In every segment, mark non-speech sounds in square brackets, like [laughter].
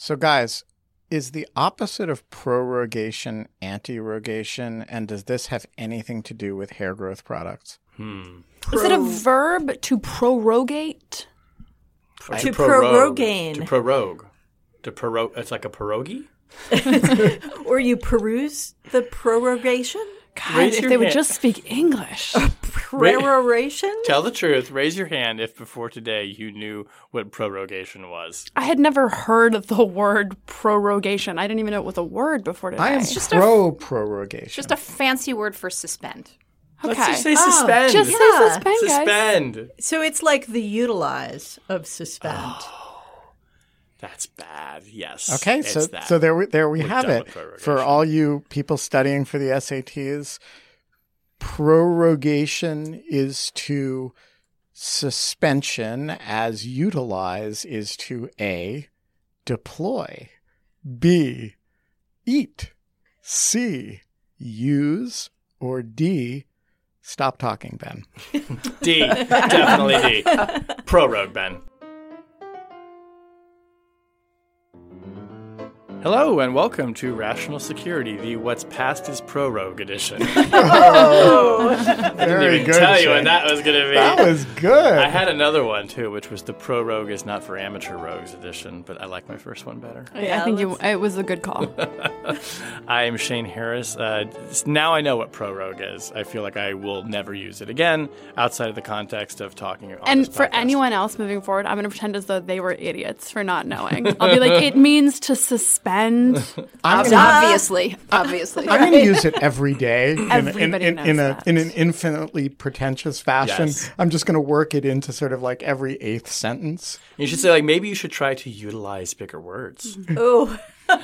So, guys, is the opposite of prorogation anti-rogation, and does this have anything to do with hair growth products? Hmm. Is it a verb to prorogate? To prorogue. prorogane. To prorogue. To prorogue. It's like a pierogi? [laughs] Or you peruse the prorogation? God, Raise if your they would just speak English. [laughs] Peroration? Tell the truth. Raise your hand if before today you knew what prorogation was. I had never heard the word prorogation. I didn't even know it was a word before today. I am just pro prorogation. Just a fancy word for suspend. okay. Let's just say oh, suspend. Just say suspend, guys. suspend. So it's like the utilize of suspend. [gasps] [gasps] Oh, That's bad. Yes. Okay, so that. so there we there we We're have it for all you people studying for the SATs. Prorogation is to suspension, as utilize is to a deploy, b eat, c use, or d stop talking. Ben. [laughs] D. Definitely D. [laughs] Prorogue, Ben. Hello and welcome to Rational Security, the What's Past is Prorogue edition. [laughs] Oh, I didn't even good. tell you when that was going to be. That was good. I had another one too, which was the Prorogue is not for amateur rogues edition, but I like my first one better. I think you, it was a good call. [laughs] I am Shane Harris. Uh, now I know what Prorogue is. I feel like I will never use it again outside of the context of talking. On and this for podcast. anyone else moving forward, I'm going to pretend as though they were idiots for not knowing. I'll be like, it means to suspend. [laughs] I'm gonna- Obviously, obviously. I'm going to use it every day [laughs] in, in, Everybody in, in, a, in an infinitely pretentious fashion. Yes. I'm just going to work it into sort of like every eighth sentence. You should say like maybe you should try to utilize bigger words. [laughs] Oh, Uh,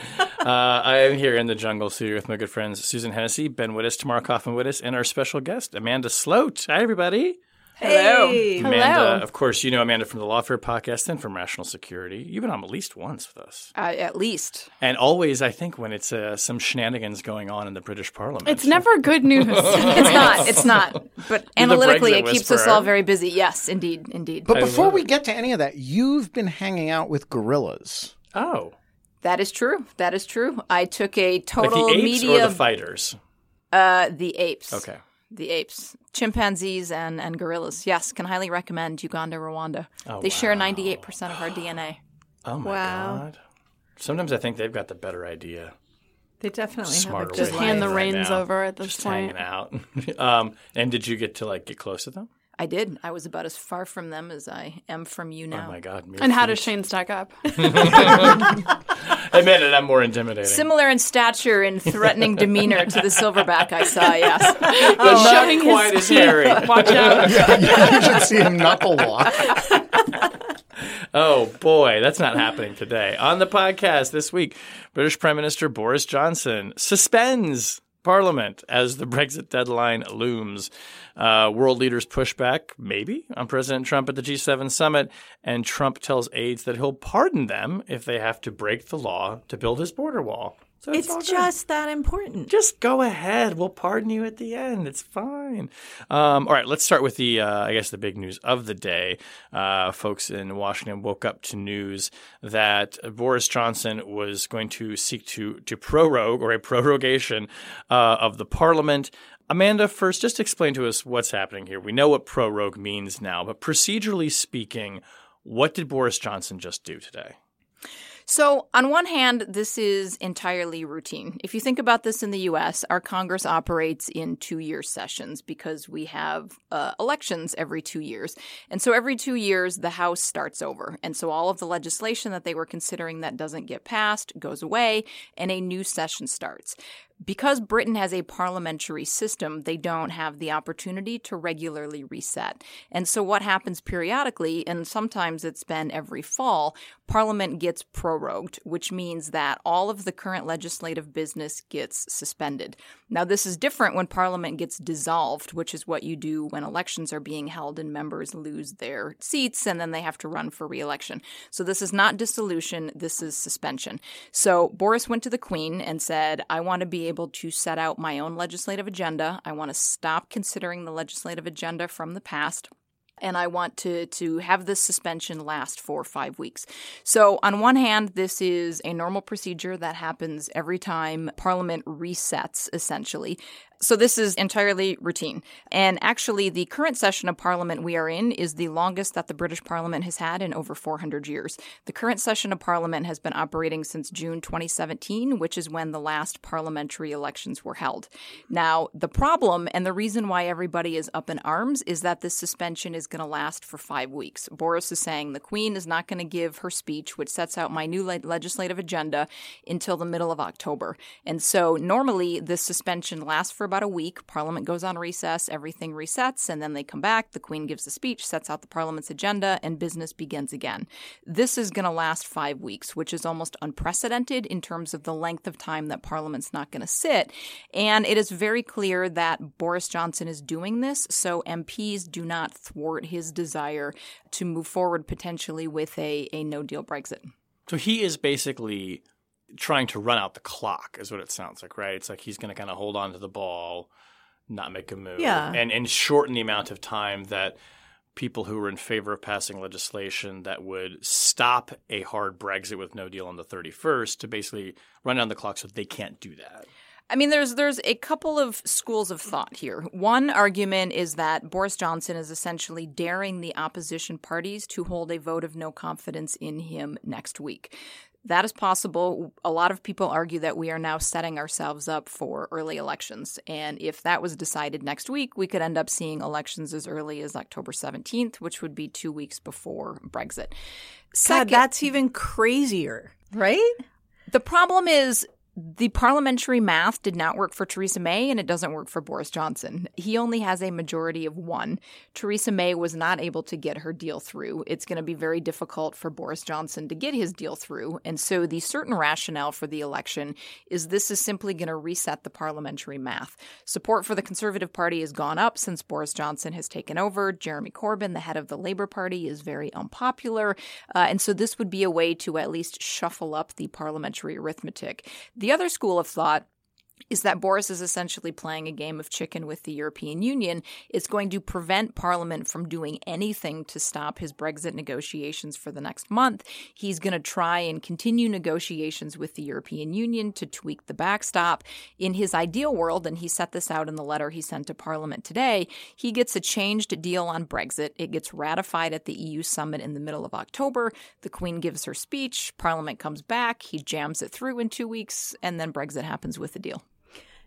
I am here in the jungle studio with my good friends Susan Hennessy, Ben Wittes, Tamara Kaufman Wittes, and our special guest Amanda Sloat. Hi, everybody. Hey. Amanda, of course, you know Amanda from the Lawfare podcast and from Rational Security. You've been on at least once with us, Uh, at least. and always, I think, when it's uh, some shenanigans going on in the British Parliament. It's never good news. [laughs] It's not. It's not. But analytically, it keeps us all very busy. Yes, indeed, indeed. But before love we get to any of that, you've been hanging out with gorillas. oh, that is true. That is true. I took a like total the apes media. or the fighters. uh, the apes. Okay. The apes, chimpanzees, and and gorillas. Yes, can highly recommend Uganda, Rwanda. Oh, they share ninety eight percent of our DNA. [gasps] Oh my Wow. god. Sometimes I think they've got the better idea. They definitely Smarter have a way Just hand the life. right reins over at this Just point. hanging out. [laughs] um, and did you get to like get close to them? I did. I was about as far from them as I am from you oh now. Oh my god. And how does. Shane stack up? [laughs] [laughs] Admit it, I'm more intimidating. Similar in stature and threatening demeanor to the silverback I saw. Yes. [laughs] but not Showing his quite as hairy. Watch out. you should see him knuckle walk. Oh boy, that's not happening today. On the podcast this week, British Prime Minister Boris Johnson suspends Parliament as the [laughs] Brexit deadline looms. Uh, world leaders push back, maybe, on President Trump at the G7 summit, and Trump tells aides that he'll pardon them if they have to break the law to build his border wall. So It's good. just that important. just go ahead. We'll pardon you at the end. It's fine. Um, all right, let's start with the, uh, I guess, the big news of the day. Uh, folks in Washington woke up to news that Boris Johnson was going to seek to to prorogue or a prorogation uh, of the Parliament. Amanda, first, just explain to us what's happening here. We know what prorogue means now, but procedurally speaking, what did Boris Johnson just do today? So, on one hand, this is entirely routine. If you think about this in the US, our Congress operates in two year sessions because we have uh, elections every two years. And so, every two years, the House starts over. And so, all of the legislation that they were considering that doesn't get passed goes away and a new session starts. Because Britain has a parliamentary system, they don't have the opportunity to regularly reset. And so, what happens periodically, and sometimes it's been every fall, Parliament gets prorogued, which means that all of the current legislative business gets suspended. Now, this is different when Parliament gets dissolved, which is what you do when elections are being held and members lose their seats and then they have to run for re election. So, this is not dissolution, this is suspension. So, Boris went to the Queen and said, I want to be able to set out my own legislative agenda. I want to stop considering the legislative agenda from the past and I want to to have this suspension last for 5 weeks. So on one hand this is a normal procedure that happens every time parliament resets essentially. So this is entirely routine. And actually, the current session of Parliament we are in is the longest that the British Parliament has had in over 400 years. The current session of Parliament has been operating since June 2017, which is when the last parliamentary elections were held. Now, the problem and the reason why everybody is up in arms is that this suspension is going to last for five weeks. Boris is saying the Queen is not going to give her speech, which sets out my new le- legislative agenda, until the middle of October. And so normally this suspension lasts for about a week. Parliament goes on recess, everything resets, and then they come back. The Queen gives a speech, sets out the Parliament's agenda, and business begins again. This is going to last five weeks, which is almost unprecedented in terms of the length of time that Parliament's not going to sit. And it is very clear that Boris Johnson is doing this, so MPs do not thwart his desire to move forward potentially with a, a no deal Brexit. So he is basically trying to run out the clock, is what it sounds like, right? It's like he's going to kind of hold on to the ball, not make a move, Yeah. and and shorten the amount of time that people who are in favor of passing legislation that would stop a hard Brexit with no deal on the 31st to basically run down the clock so they can't do that. I mean, there's there's a couple of schools of thought here. One argument is that Boris Johnson is essentially daring the opposition parties to hold a vote of no confidence in him next week. That is possible. A lot of people argue that we are now setting ourselves up for early elections. And if that was decided next week, we could end up seeing elections as early as October 17th, which would be two weeks before Brexit. God, that's even crazier, right? the problem is the parliamentary math did not work for Theresa May and it doesn't work for Boris Johnson. He only has a majority of one. Theresa May was not able to get her deal through. It's going to be very difficult for Boris Johnson to get his deal through. And so the certain rationale for the election is this is simply going to reset the parliamentary math. Support for the Conservative Party has gone up since Boris Johnson has taken over. Jeremy Corbyn, the head of the Labour Party, is very unpopular. Uh, and so this would be a way to at least shuffle up the parliamentary arithmetic. The other school of thought is that Boris is essentially playing a game of chicken with the European Union. It's going to prevent Parliament from doing anything to stop his Brexit negotiations for the next month. He's going to try and continue negotiations with the European Union to tweak the backstop. In his ideal world, and he set this out in the letter he sent to Parliament today, he gets a changed deal on Brexit. It gets ratified at the EU summit in the middle of October. The Queen gives her speech, Parliament comes back, he jams it through in two weeks, and then Brexit happens with the deal.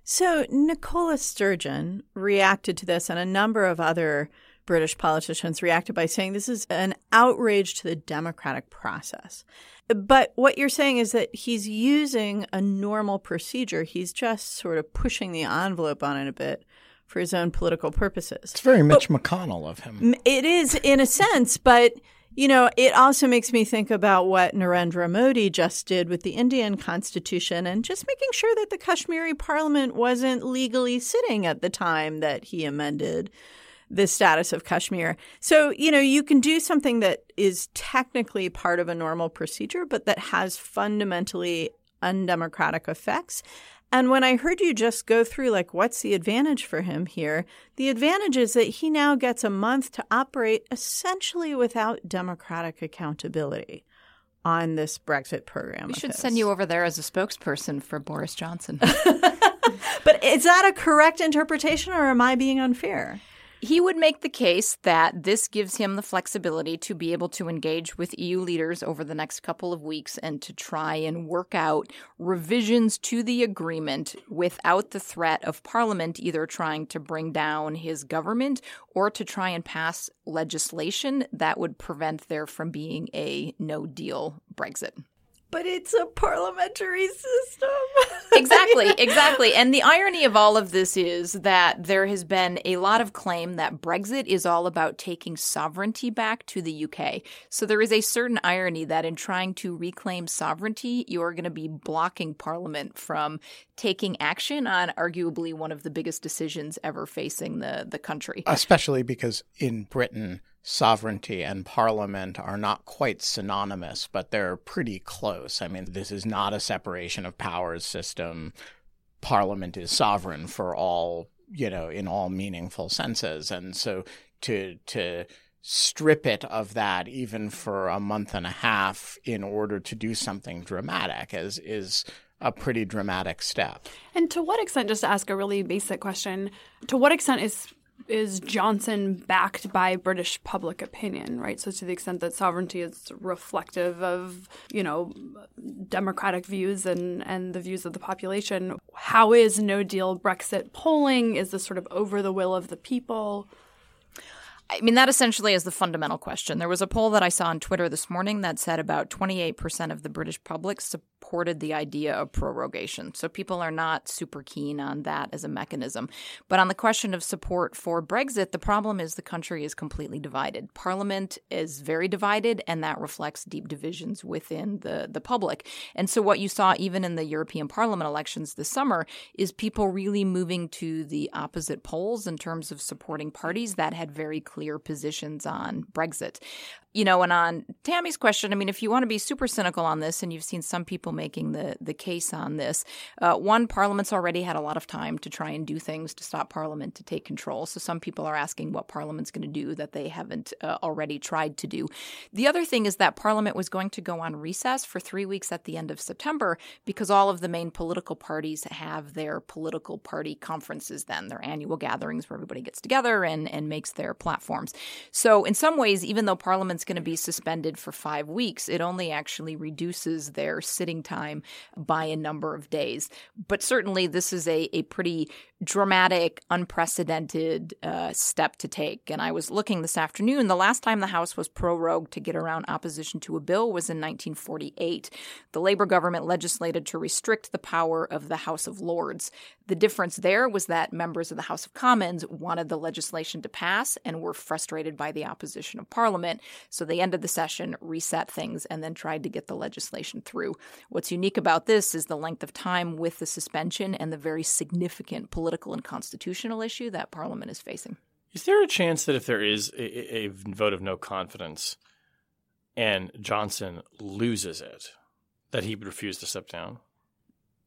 So Nicola Sturgeon reacted to this, and a number of other British politicians reacted by saying this is an outrage to the democratic process. But what you're saying is that he's using a normal procedure. He's just sort of pushing the envelope on it a bit for his own political purposes. It's very Mitch McConnell of him. It is in a sense, but you know, it also makes me think about what Narendra Modi just did with the Indian constitution and just making sure that the Kashmiri parliament wasn't legally sitting at the time that he amended the status of Kashmir. So, you know, you can do something that is technically part of a normal procedure, but that has fundamentally undemocratic effects. And when I heard you just go through, like, what's the advantage for him here? The advantage is that he now gets a month to operate essentially without democratic accountability on this Brexit program. We should his. send you over there as a spokesperson for Boris Johnson. [laughs] But is that a correct interpretation or am I being unfair? He would make the case that this gives him the flexibility to be able to engage with EU leaders over the next couple of weeks and to try and work out revisions to the agreement without the threat of Parliament either trying to bring down his government or to try and pass legislation that would prevent there from being a no deal Brexit. But it's a parliamentary system. [laughs] exactly, exactly. And the irony of all of this is that there has been a lot of claim that Brexit is all about taking sovereignty back to the UK. So there is a certain irony that in trying to reclaim sovereignty, you're going to be blocking Parliament from taking action on arguably one of the biggest decisions ever facing the, the country. Especially because in Britain, sovereignty and parliament are not quite synonymous, but they're pretty close. I mean, this is not a separation of powers system. Parliament is sovereign for all, you know, in all meaningful senses. And so to to strip it of that even for a month and a half in order to do something dramatic is is a pretty dramatic step. And to what extent, just to ask a really basic question, to what extent is is Johnson backed by British public opinion, right? So to the extent that sovereignty is reflective of, you know, democratic views and, and the views of the population, how is no deal Brexit polling? Is this sort of over the will of the people? I mean, that essentially is the fundamental question. There was a poll that I saw on Twitter this morning that said about 28% of the British public supported the idea of prorogation. So people are not super keen on that as a mechanism. But on the question of support for Brexit, the problem is the country is completely divided. Parliament is very divided, and that reflects deep divisions within the, the public. And so what you saw even in the European Parliament elections this summer is people really moving to the opposite poles in terms of supporting parties that had very clear positions on Brexit you know, and on Tammy's question, I mean, if you want to be super cynical on this, and you've seen some people making the the case on this, uh, one, Parliament's already had a lot of time to try and do things to stop Parliament to take control. So some people are asking what Parliament's going to do that they haven't uh, already tried to do. The other thing is that Parliament was going to go on recess for three weeks at the end of September because all of the main political parties have their political party conferences then, their annual gatherings where everybody gets together and and makes their platforms. So in some ways, even though Parliament's going to be suspended for five weeks, it only actually reduces their sitting time by a number of days. But certainly, this is a, a pretty dramatic, unprecedented uh, step to take. And I was looking this afternoon. The last time the House was prorogued to get around opposition to a bill was in 1948. The Labor government legislated to restrict the power of the House of Lords. The difference there was that members of the House of Commons wanted the legislation to pass and were frustrated by the opposition of Parliament. So they ended the session, reset things, and then tried to get the legislation through. What's unique about this is the length of time with the suspension and the very significant political and constitutional issue that Parliament is facing. Is there a chance that if there is a, a vote of no confidence and Johnson loses it, that he would refuse to step down?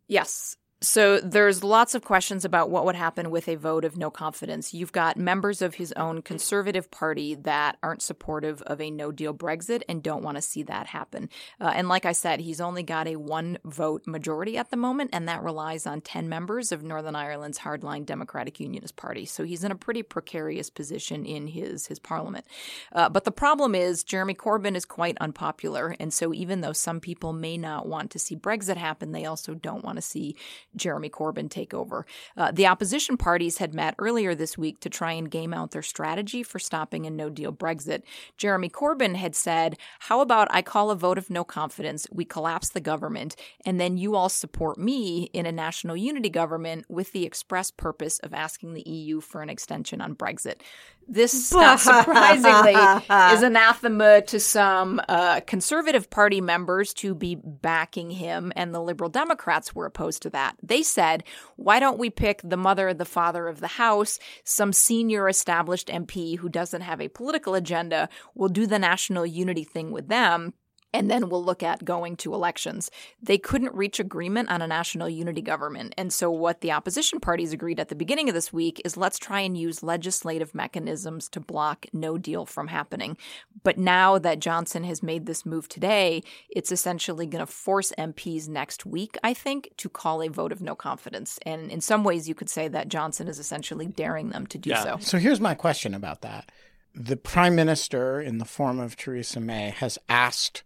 Yes. So there's lots of questions about what would happen with a vote of no confidence. You've got members of his own conservative party that aren't supportive of a no deal Brexit and don't want to see that happen. Uh, and like I said, he's only got a one vote majority at the moment, and that relies on 10 members of Northern Ireland's hardline Democratic Unionist Party. So he's in a pretty precarious position in his, his parliament. Uh, but the problem is Jeremy Corbyn is quite unpopular. And so even though some people may not want to see Brexit happen, they also don't want to see Jeremy Corbyn take over. Uh, the opposition parties had met earlier this week to try and game out their strategy for stopping a no deal Brexit. Jeremy Corbyn had said, How about I call a vote of no confidence, we collapse the government, and then you all support me in a national unity government with the express purpose of asking the EU for an extension on Brexit. This, not [laughs] surprisingly, is anathema to some uh, Conservative Party members to be backing him, and the Liberal Democrats were opposed to that. They said, why don't we pick the mother, the father of the House, some senior established MP who doesn't have a political agenda? We'll do the national unity thing with them and then we'll look at going to elections. They couldn't reach agreement on a national unity government. And so, what the opposition parties agreed at the beginning of this week is let's try and use legislative mechanisms to block no deal from happening. But now that Johnson has made this move today, it's essentially going to force MPs next week, I think, to call a vote of no confidence. And in some ways, you could say that Johnson is essentially daring them to do Yeah. so. So here's my question about that. The prime minister, in the form of Theresa May, has asked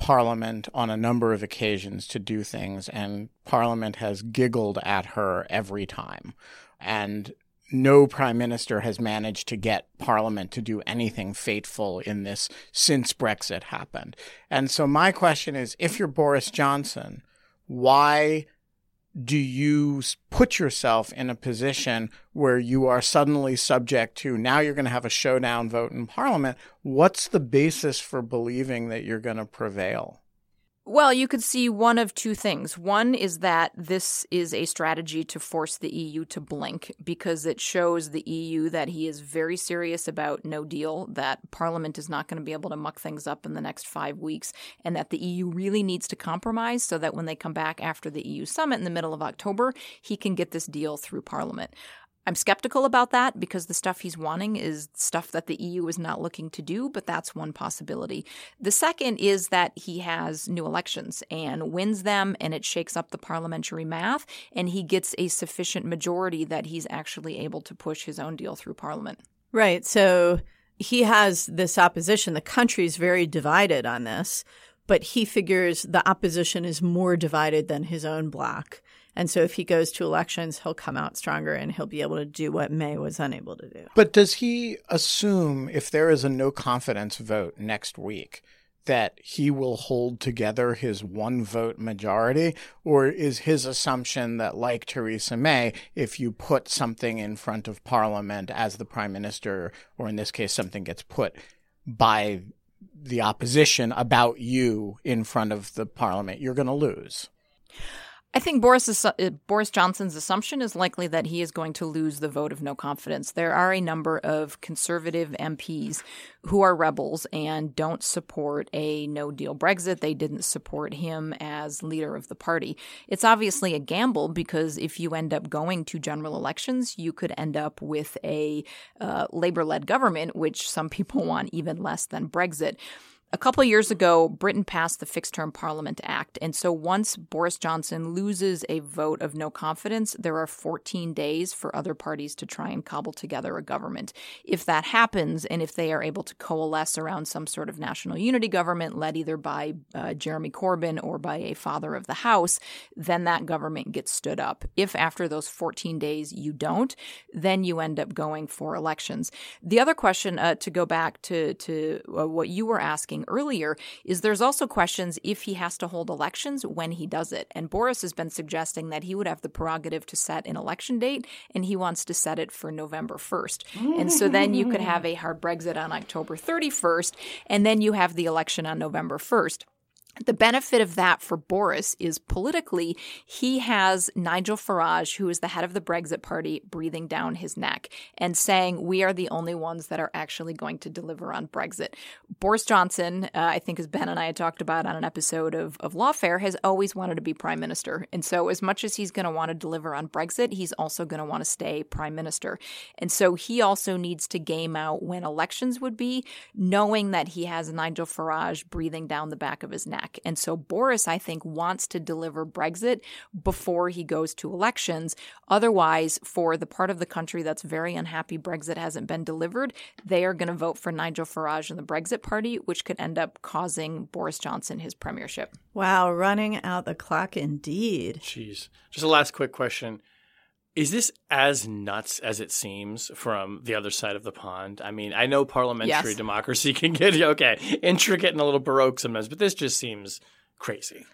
Parliament on a number of occasions to do things, and Parliament has giggled at her every time. And no prime minister has managed to get parliament to do anything fateful in this since Brexit happened. And so my question is if you're Boris Johnson, why do you put yourself in a position where you are suddenly subject to now you're going to have a showdown vote in parliament? What's the basis for believing that you're going to prevail? Well, you could see one of two things. One is that this is a strategy to force the EU to blink because it shows the EU that he is very serious about no deal, that Parliament is not going to be able to muck things up in the next five weeks, and that the EU really needs to compromise so that when they come back after the EU summit in the middle of October, he can get this deal through Parliament. I'm skeptical about that because the stuff he's wanting is stuff that the EU is not looking to do, but that's one possibility. The second is that he has new elections and wins them, and it shakes up the parliamentary math, and he gets a sufficient majority that he's actually able to push his own deal through parliament. Right. So he has this opposition. The country is very divided on this, but he figures the opposition is more divided than his own bloc. And so if he goes to elections, he'll come out stronger and he'll be able to do what May was unable to do. But does he assume if there is a no confidence vote next week that he will hold together his one vote majority? Or is his assumption that, like Theresa May, if you put something in front of Parliament as the prime minister, or in this case, something gets put by the opposition about you in front of the Parliament, you're going to lose? I think Boris, uh, Boris Johnson's assumption is likely that he is going to lose the vote of no confidence. There are a number of conservative MPs who are rebels and don't support a no deal Brexit. They didn't support him as leader of the party. It's obviously a gamble because if you end up going to general elections, you could end up with a uh, Labour led government, which some [laughs] people want even less than Brexit. A couple years ago, Britain passed the Fixed Term Parliament Act. And so once Boris Johnson loses a vote of no confidence, there are 14 days for other parties to try and cobble together a government. If that happens, and if they are able to coalesce around some sort of national unity government led either by uh, Jeremy Corbyn or by a father of the House, then that government gets stood up. If after those 14 days you don't, then you end up going for elections. The other question, uh, to go back to, to uh, what you were asking, earlier is there's also questions if he has to hold elections when he does it. And Boris has been suggesting that he would have the prerogative to set an election date, and he wants to set it for November 1st. And so then you could have a hard Brexit on October 31st, and then you have the election on November 1st. The benefit of that for Boris is politically, he has Nigel Farage, who is the head of the Brexit Party, breathing down his neck and saying, We are the only ones that are actually going to deliver on Brexit. Boris Johnson, uh, I think, as Ben and I had talked about on an episode of, of Lawfare, has always wanted to be prime minister. And so, as much as he's going to want to deliver on Brexit, he's also going to want to stay prime minister. And so, he also needs to game out when elections would be, knowing that he has Nigel Farage breathing down the back of his neck back. And so Boris, I think, wants to deliver Brexit before he goes to elections. Otherwise, for the part of the country that's very unhappy Brexit hasn't been delivered, they are going to vote for Nigel Farage and the Brexit Party, which could end up causing Boris Johnson his premiership. Wow, running out the clock indeed. Jeez. Just a last quick question. Is this as nuts as it seems from the other side of the pond? I mean, I know parliamentary Yes. democracy [laughs] can get okay, intricate and a little baroque sometimes, but this just seems crazy.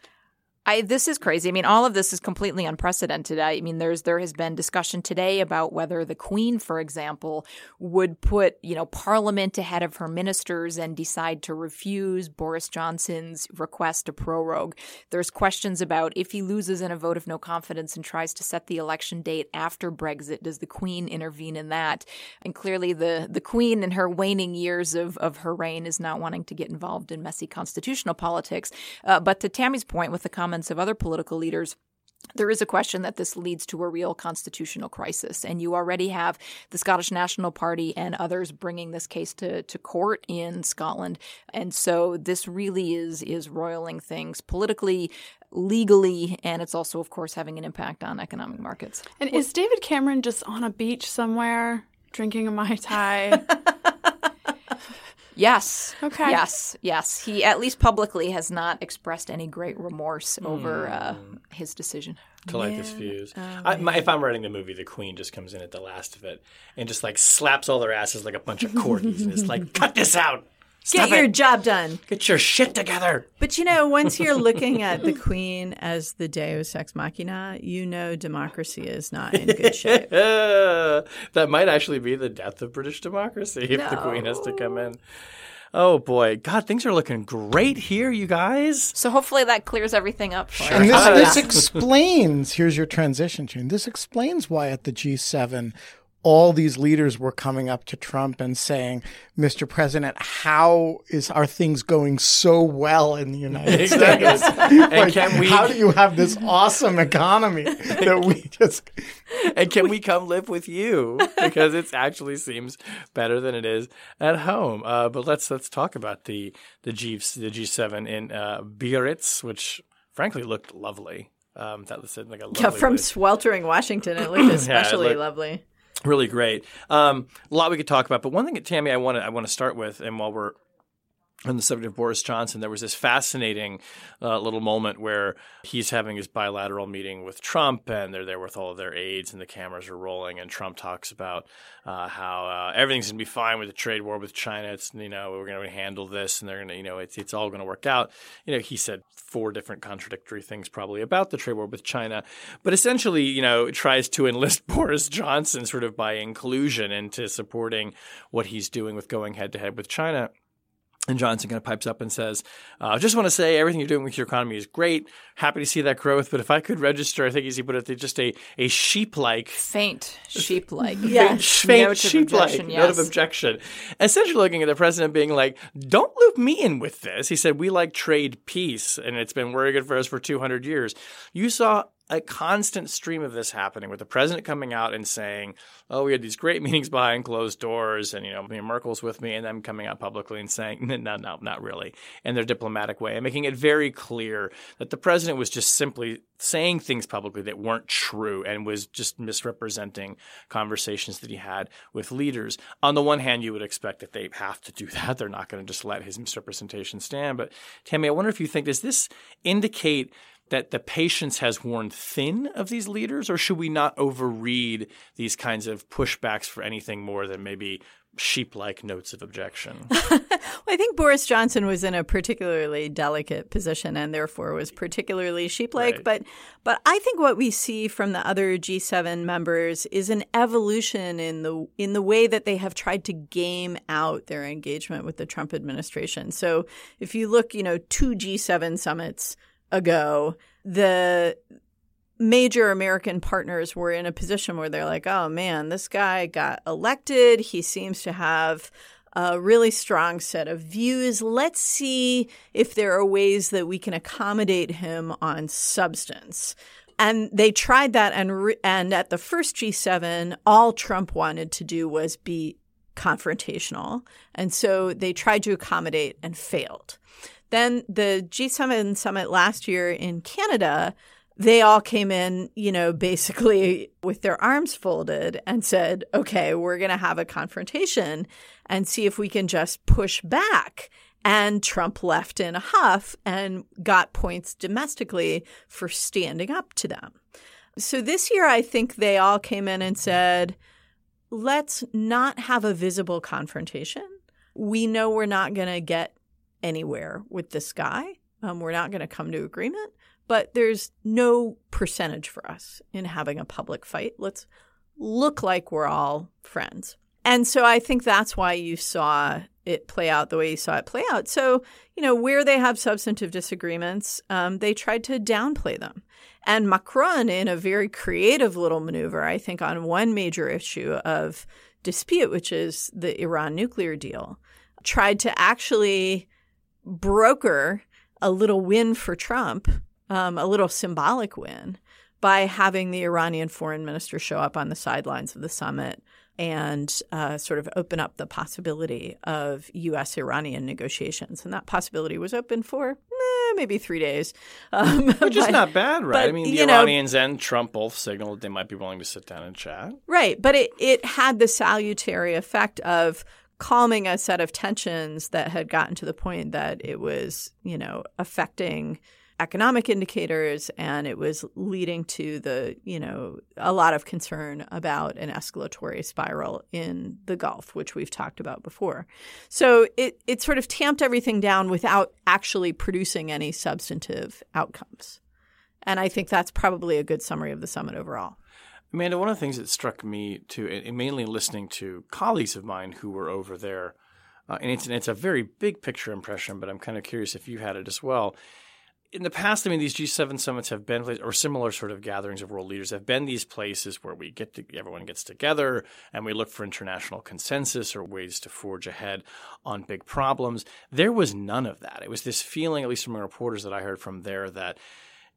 I, this is crazy. I mean, all of this is completely unprecedented. I mean, there's there has been discussion today about whether the Queen, for example, would put you know Parliament ahead of her ministers and decide to refuse Boris Johnson's request to prorogue. There's questions about if he loses in a vote of no confidence and tries to set the election date after Brexit, does the Queen intervene in that? And clearly, the the Queen in her waning years of of her reign is not wanting to get involved in messy constitutional politics. Uh, but to Tammy's point, with the comments of other political leaders there is a question that this leads to a real constitutional crisis. And you already have the Scottish National Party and others bringing this case to, to court in Scotland. And so this really is, is roiling things politically, legally, and it's also, of course, having an impact on economic markets. And is David Cameron just on a beach somewhere drinking a Mai Tai? [laughs] Yes. Okay. Yes. Yes. He at least publicly has not expressed any great remorse over uh, his decision. to like his views. I, my, if I'm writing the movie, the Queen just comes in at the last of it and just like slaps all their asses like a bunch of corgis and is like, "Cut this out! Stop Get your it! job done. Get your shit together!" But you know, once you're [laughs] looking at the queen as the Deus ex machina, you know democracy is not in good shape. Uh, [laughs] that might actually be the death of British democracy if the Queen has to come in. Oh boy, God, things are looking great here, you guys. So hopefully that clears everything up for And this, this explains, here's your transition tune. This explains why at the G7, all these leaders were coming up to Trump and saying, Mr. President, how is are things going so well in the United Exactly. States? [laughs] And Like, can we- how do you have this awesome economy that we [laughs] just and can we come live with you because it actually seems better than it is at home uh, but let's let's talk about the the G the G7 in uh, Biarritz which frankly looked lovely um, that was like a lovely Yeah, from place. sweltering Washington, it looked [clears throat] especially looked- lovely. Really great. Um, a lot we could talk about but one thing Tammy I want to I want to start with and while we're on the subject of Boris Johnson, there was this fascinating uh, little moment where he's having his bilateral meeting with Trump, and they're there with all of their aides, and the cameras are rolling, and Trump talks about uh, how uh, everything's going to be fine with the trade war with China. It's you know we're going to handle this, and they're going to you know it's it's all going to work out. You know he said four different contradictory things probably about the trade war with China, but essentially you know tries to enlist [laughs] Boris Johnson sort of by inclusion into supporting what he's doing with going head to head with China. And Johnson kind of pipes up and says, uh, I just want to say everything you're doing with your economy is great. Happy to see that growth. But if I could register, I think as he put it, just a, a sheep like Faint, sheep-like. [laughs] Yes. faint Note sheep like objection, note of objection. Essentially looking at the president being like, don't loop me in with this. He said, we like trade peace and it's been very good for us for 200 years. You saw a constant stream of this happening with the president coming out and saying, "Oh, we had these great [laughs] meetings behind closed doors, and you know, Merkel's with me," and them coming out publicly and saying, "No, no, not really," in their diplomatic way, and making it very clear that the president was just simply saying things publicly that weren't true and was just misrepresenting conversations that he had with leaders. On the one hand, you would expect that they have to do [laughs] that; they're not going to just let his misrepresentation stand. But Tammy, I wonder if you think does this indicate that the patience has worn thin of these leaders, or should we not overread these kinds of pushbacks for anything more than maybe sheep like notes of objection? [laughs] Well, I think Boris Johnson was in a particularly delicate position and therefore was particularly sheep-like. Right. But, but I think what we see from the other G7 members is an evolution in the in the way that they have tried to game out their engagement with the Trump administration. So if you look, you know, two G7 summits ago, the major American partners were in a position where they're like, oh man, this guy got elected. He seems to have a really strong set of views. Let's see if there are ways that we can accommodate him on substance. And they tried that, and re- and at the first G7, all Trump wanted to do was be confrontational, and so they tried to accommodate and failed. Then the G7 summit last year in Canada, they all came in, you know, basically with their arms folded and said, okay, we're going to have a confrontation and see if we can just push back. And Trump left in a huff and got points domestically for standing up to them. So this year, I think they all came in and said, let's not have a visible confrontation. We know we're not going to get anywhere with this guy. Um, we're not going to come to agreement, but there's no percentage for us in having a public fight. Let's look like we're all friends. And so I think that's why you saw it play out the way you saw it play out. So, you know, where they have substantive disagreements, um, they tried to downplay them. And Macron, in a very creative little maneuver, I think, on one major issue of dispute, which is the Iran nuclear deal, tried to actually broker a little win for Trump, um, a little symbolic win, by having the Iranian foreign minister show up on the sidelines of the summit and uh, sort of open up the possibility of U.S. Iranian negotiations. And that possibility was open for eh, maybe three days. [laughs] Um, Which is not bad, right? but, I mean, the you know- Iranians and Trump both signaled they might be willing to sit down and chat. Right. But it, it had the salutary effect of calming a set of tensions that had gotten to the point that it was, you know, affecting economic indicators and it was leading to the, you know, a lot of concern about an escalatory spiral in the Gulf, which we've talked about before. So it, it sort of tamped everything down without actually producing any substantive outcomes. And I think that's probably a good summary of the summit overall. Amanda, one of the things that struck me too, and mainly listening to colleagues of mine who were over there, uh, and it's, it's a very big picture impression, but I'm kind of curious if you had it as well, in the past, I mean, these G7 summits have been, or similar sort of gatherings of world leaders have been these places where we get to, everyone gets together and we look for international consensus or ways to forge ahead on big problems. There was none of that. It was this feeling, at least from reporters that I heard from there, that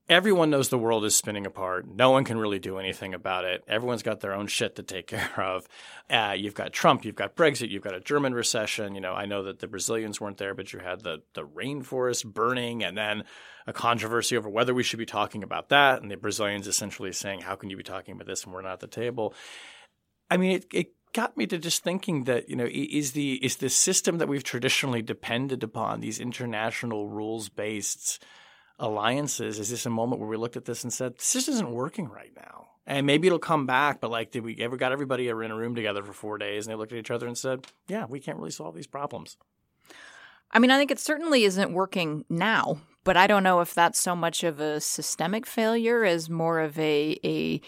everyone knows the world is spinning apart. No one can really do anything about it. Everyone's got their own shit to take [laughs] care of. Uh, you've got Trump, you've got Brexit, you've got a German recession. You know, I know that the Brazilians weren't there, but you had the the rainforest burning, and then a controversy over whether we should be talking about that, and the Brazilians essentially saying, "How can you be talking about this when we're not at the table?" I mean, it, it got me to just thinking that you know is the is the system that we've traditionally depended upon these international rules based alliances? Is this a moment where we looked at this and said this isn't working right now. And maybe it'll come back but like did we ever got everybody in a room together for four days and they looked at each other and said yeah we can't really solve these problems. I mean i think it certainly isn't working now but i don't know if that's so much of a systemic failure as more of a a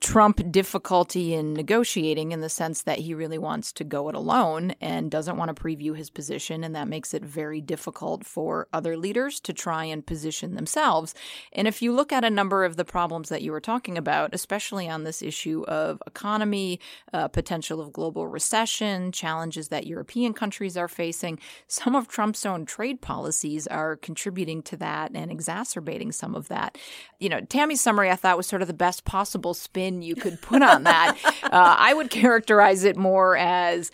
Trump difficulty in negotiating in the sense that he really wants to go it alone and doesn't want to preview his position. And that makes it very difficult for other leaders to try and position themselves. And if you look at a number of the problems that you were talking about, especially on this issue of economy, uh, potential of global recession, challenges that European countries are facing, some of Trump's own trade policies are contributing to that and exacerbating some of that. You know, Tammy's summary I thought was sort of the best possible spin spin you could put on that. [laughs] uh, I would characterize it more as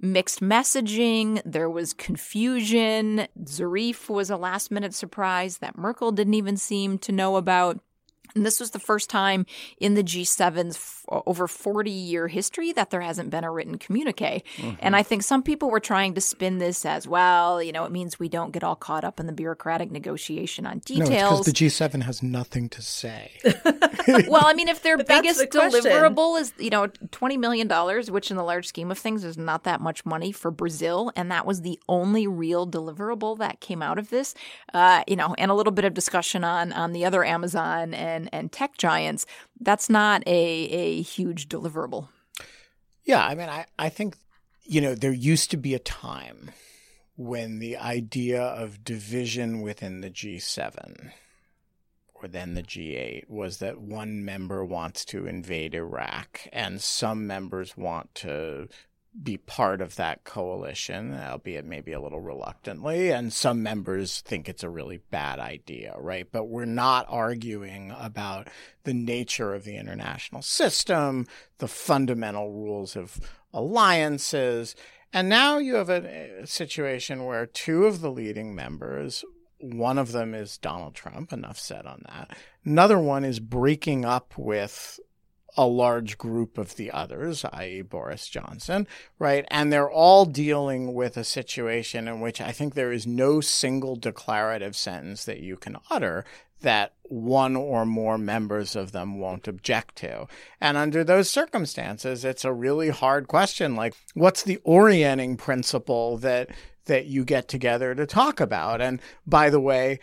mixed messaging. There was confusion. Zarif was a last minute surprise that Merkel didn't even seem to know about. And this was the first time in the G7's f- over 40 year history that there hasn't been a written communique. Mm-hmm. And I think some people were trying to spin this as well. You know, it means we don't get all caught up in the bureaucratic negotiation on details. No, because the G7 has nothing to say. [laughs] well, I mean, if their [laughs] biggest the deliverable is, you know, $20 million, which in the large scheme of things is not that much money for Brazil, and that was the only real deliverable that came out of this, uh, you know, and a little bit of discussion on, on the other Amazon and and, and tech giants, that's not a, a huge deliverable. Yeah, I mean, I, I think, you know, there used to be a time when the idea of division within the G7 or then the G8 was that one member wants to invade Iraq and some members want to be part of that coalition, albeit maybe a little reluctantly. And some members think it's a really bad idea, right? But we're not arguing about the nature of the international system, the fundamental rules of alliances. And now you have a, situation where two of the leading members one of them is Donald Trump, enough said on that. Another one is breaking up with a large group of the others, i.e., Boris Johnson, right? And they're all dealing with a situation in which I think there is no single declarative sentence that you can utter that one or more members of them won't object to. And under those circumstances, it's a really hard question. Like, what's the orienting principle that that you get together to talk about? And by the way,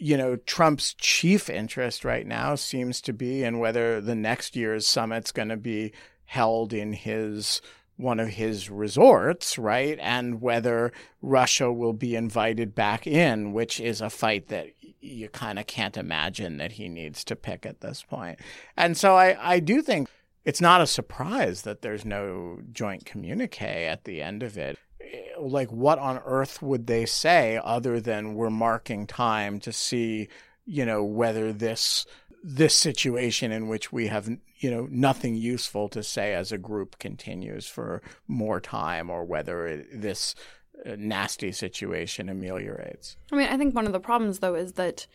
you know, Trump's chief interest right now seems to be in whether the next year's summit's going to be held in his one of his resorts, right? And whether Russia will be invited back in, which is a fight that you kind of can't imagine that he needs to pick at this point. And so I, I do think it's not a surprise that there's no joint communique at the end of it like what on earth would they say other than we're marking time to see you know whether this this situation in which we have you know nothing useful to say as a group continues for more time or whether it, this uh, nasty situation ameliorates i mean i think one of the problems though is that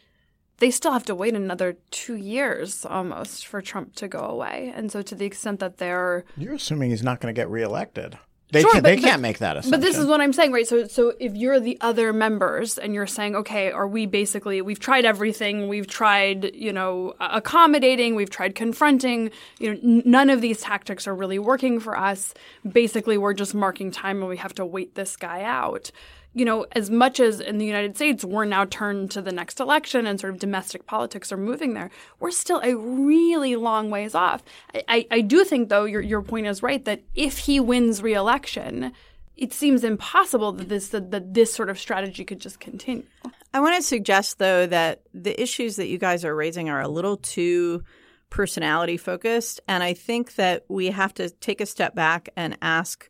they still have to wait another two years almost for Trump to go away. And so, to the extent that they're. You're assuming he's not going to get reelected. They, Sure, can, but, they can't make that assumption. But this is what I'm saying, right? So, so if you're the other members and you're saying, okay, are we basically we've tried everything, we've tried, you know, accommodating, we've tried confronting, you know, n- none of these tactics are really working for us. Basically, we're just marking time and we have to wait this guy out. You know, as much as in the United States we're now turned to the next election and sort of domestic politics are moving there, we're still a really long ways off. I, I, I do think, though, your your point is right that if he wins re-election, it seems impossible that this that, that this sort of strategy could just continue. I want to suggest, though, that the issues that you guys are raising are a little too personality focused. And I think that we have to take a step back and ask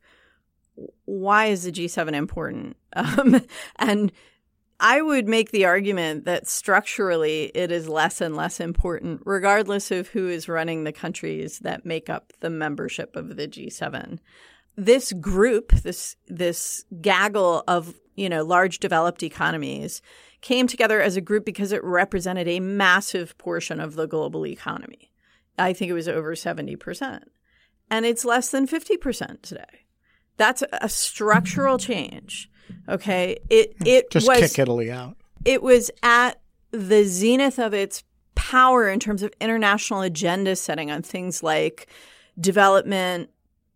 why is the G7 important? [laughs] Um, and I would make the argument that structurally it is less and less important, regardless of who is running the countries that make up the membership of the G7. This group, this this gaggle of you know large developed economies, came together as a group because it represented a massive portion of the global economy. I think it was over seventy percent, and it's less than fifty percent today. That's a structural change. Okay, it it Just was kick Italy out. it was at the zenith of its power in terms of international agenda setting on things like development,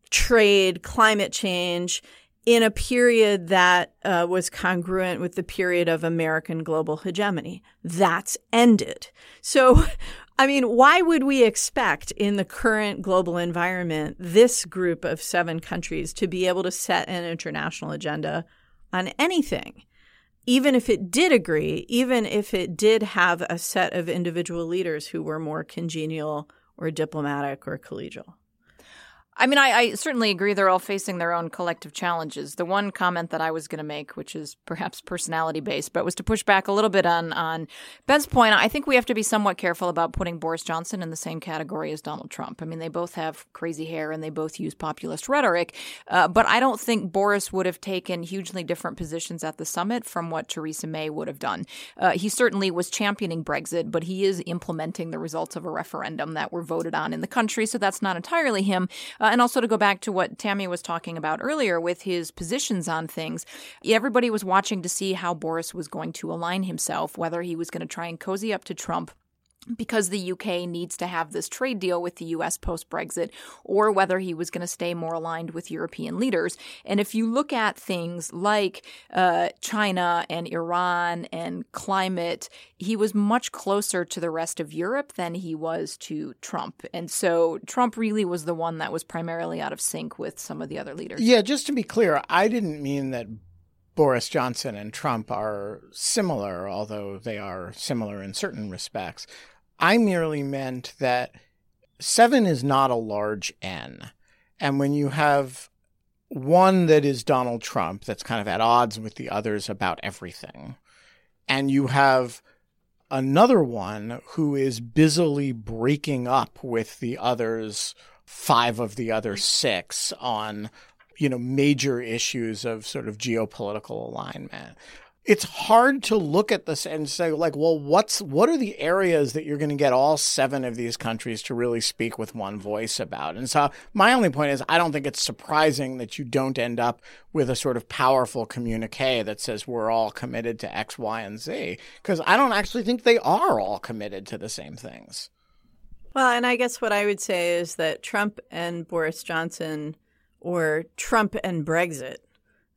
trade, climate change, in a period that uh, was congruent with the period of American global hegemony. That's ended. So, I mean, why would we expect in the current global environment this group of seven countries to be able to set an international agenda on anything? even if it did agree, even if it did have a set of individual leaders who were more congenial or diplomatic or collegial. I mean, I, I certainly agree they're all facing their own collective challenges. The one comment that I was going to make, which is perhaps personality based, but was to push back a little bit on, on Ben's point. I think we have to be somewhat careful about putting Boris Johnson in the same category as Donald Trump. I mean, they both have crazy hair and they both use populist rhetoric, uh, but I don't think Boris would have taken hugely different positions at the summit from what Theresa May would have done. Uh, he certainly was championing Brexit, but he is implementing the results of a referendum that were voted on in the country, so that's not entirely him. Uh, Uh, and also to go back to what Tammy was talking about earlier with his positions on things, everybody was watching to see how Boris was going to align himself, whether he was going to try and cozy up to Trump because the UK needs to have this trade deal with the US post Brexit, or whether he was going to stay more aligned with European leaders. And if you look at things like uh, China and Iran and climate, he was much closer to the rest of Europe than he was to Trump. And so Trump really was the one that was primarily out of sync with some of the other leaders. Yeah, just to be clear, I didn't mean that Boris Johnson and Trump are similar, although they are similar in certain respects. I merely meant that seven is not a large N. And when you have one that is Donald Trump, that's kind of at odds with the others about everything, and you have another one who is busily breaking up with the others, five of the other six, on you know major issues of sort of geopolitical alignment. It's hard to look at this and say like well what's what are the areas that you're going to get all seven of these countries to really speak with one voice about? And so my only point is i don't think it's surprising that you don't end up with a sort of powerful communique that says we're all committed to x y and z because i don't actually think they are all committed to the same things. Well, and I guess what I would say is that Trump and Boris Johnson, or Trump and Brexit,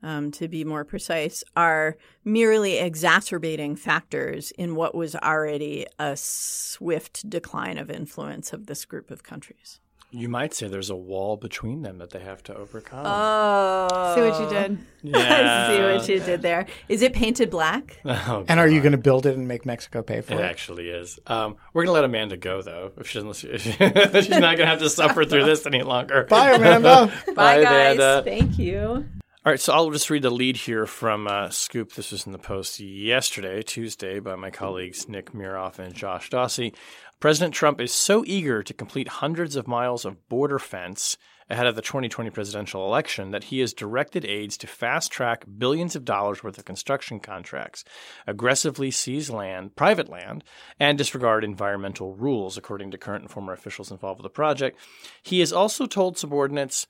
um, to be more precise, are merely exacerbating factors in what was already a swift decline of influence of this group of countries. You might say there's a wall between them that they have to overcome. Oh. See what you did. [laughs] I [laughs] see what you did there. Is it painted black? [laughs] Oh, and are you going to build it and make mexico pay for It it actually is. Um, we're gonna let Amanda go though. If she doesn't, she's not gonna have to suffer through this any longer. bye amanda Bye, guys. Amanda. Thank you. All right, so I'll just read the lead here from uh, Scoop. This was in the Post yesterday, Tuesday, by my colleagues Nick Miroff and Josh Dawsey. President Trump is so eager to complete hundreds of miles of border fence ahead of the 2020 presidential election that he has directed aides to fast track billions of dollars worth of construction contracts, aggressively seize land, private land, and disregard environmental rules, according to current and former officials involved with the project. He has also told subordinates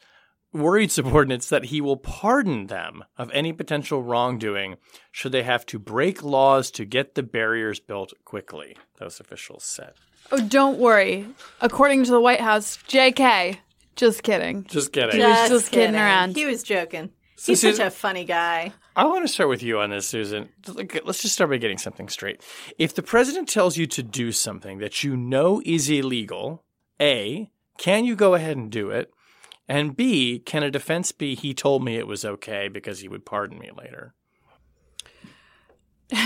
worried subordinates that he will pardon them of any potential wrongdoing should they have to break laws to get the barriers built quickly, those officials said. Oh, don't worry. According to the White House, JK. Just kidding. Just kidding. was just kidding around. He was joking. So He's such Susan- a funny guy. I want to start with you on this, Susan. Look, Let's just start by getting something straight. If the president tells you to do something that you know is illegal, A, can you go ahead and do it? And B, can a defense be he told me it was okay because he would pardon me later? [laughs]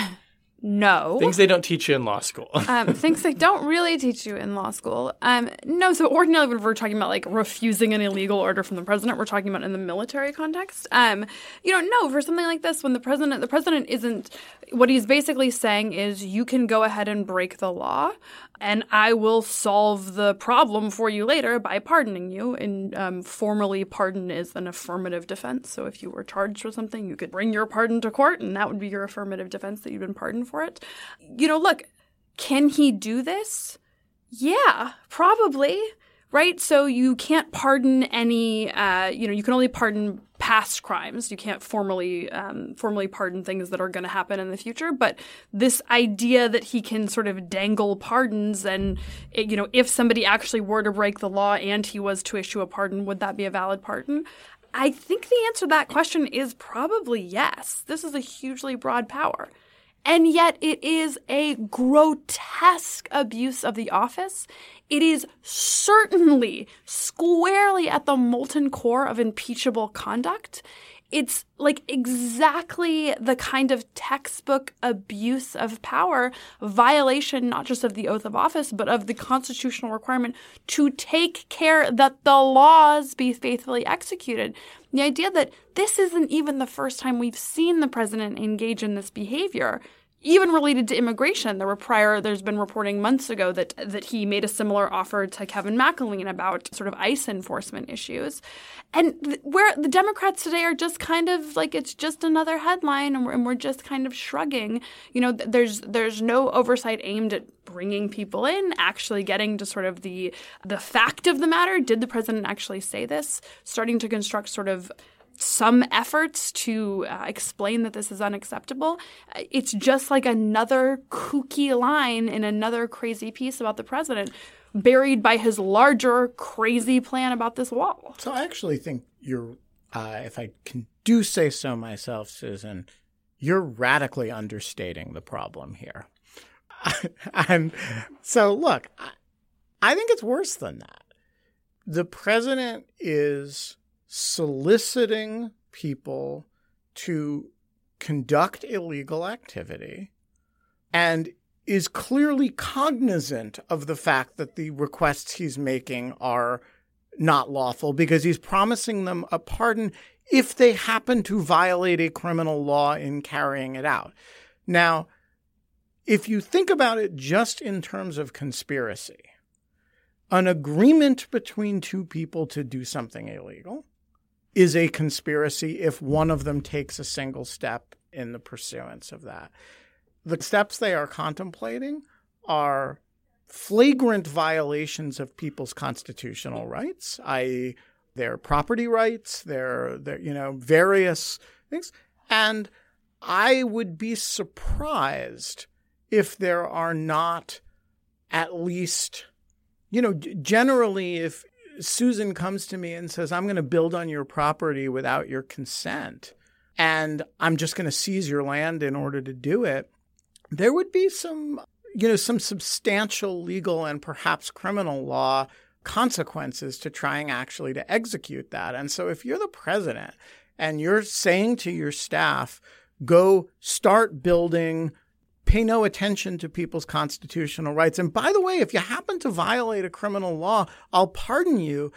No. Things they don't teach you in law school. [laughs] um, things they don't really teach you in law school. Um, no, so ordinarily when we're talking about like refusing an illegal order from the president, we're talking about in the military context. Um, you know, no, for something like this, when the president, the president isn't, what he's basically saying is you can go ahead and break the law, and I will solve the problem for you later by pardoning you. And um, formally, pardon is an affirmative defense. So if you were charged with something, you could bring your pardon to court, and that would be your affirmative defense that you've been pardoned for it. You know, look, can he do this? Yeah, probably. Right? So you can't pardon any, uh, you know, you can only pardon past crimes. You can't formally, um, formally pardon things that are going to happen in the future. But this idea that he can sort of dangle pardons and, you know, if somebody actually were to break the law and he was to issue a pardon, would that be a valid pardon? I think the answer to that question is probably yes. This is a hugely broad power. And yet it is a grotesque abuse of the office. It is certainly squarely at the molten core of impeachable conduct. It's like exactly the kind of textbook abuse of power, violation not just of the oath of office, but of the constitutional requirement to take care that the laws be faithfully executed. The idea that this isn't even the first time we've seen the president engage in this behavior even related to immigration, there were prior. There's been reporting months ago that that he made a similar offer to Kevin McAleenan about sort of ICE enforcement issues, and th- where the Democrats today are just kind of like it's just another headline, and we're, and we're just kind of shrugging. You know, th- there's there's no oversight aimed at bringing people in, actually getting to sort of the the fact of the matter. Did the president actually say this? Starting to construct sort of some efforts to uh, explain that this is unacceptable. Uh, It's just like another kooky line in another crazy piece about the president, buried by his larger crazy plan about this wall. So I actually think you're, uh, if I can do say so myself, Susan, you're radically understating the problem here. [laughs] and so, look, I, I think it's worse than that. The president is soliciting people to conduct illegal activity and is clearly cognizant of the fact that the requests he's making are not lawful because he's promising them a pardon if they happen to violate a criminal law in carrying it out. Now, if you think about it just in terms of conspiracy, an agreement between two people to do something illegal is a conspiracy if one of them takes a single step in the pursuance of that. The steps they are contemplating are flagrant violations of people's constitutional rights, i.e., their property rights, their, their you know various things, and I would be surprised if there are not at least, you know, generally if Susan comes to me and says, I'm going to build on your property without your consent, and I'm just going to seize your land in order to do it, there would be some, you know, some substantial legal and perhaps criminal law consequences to trying actually to execute that. And so if you're the president and you're saying to your staff, go start building pay no attention to people's constitutional rights. And by the way, if you happen to violate a criminal law, I'll pardon you.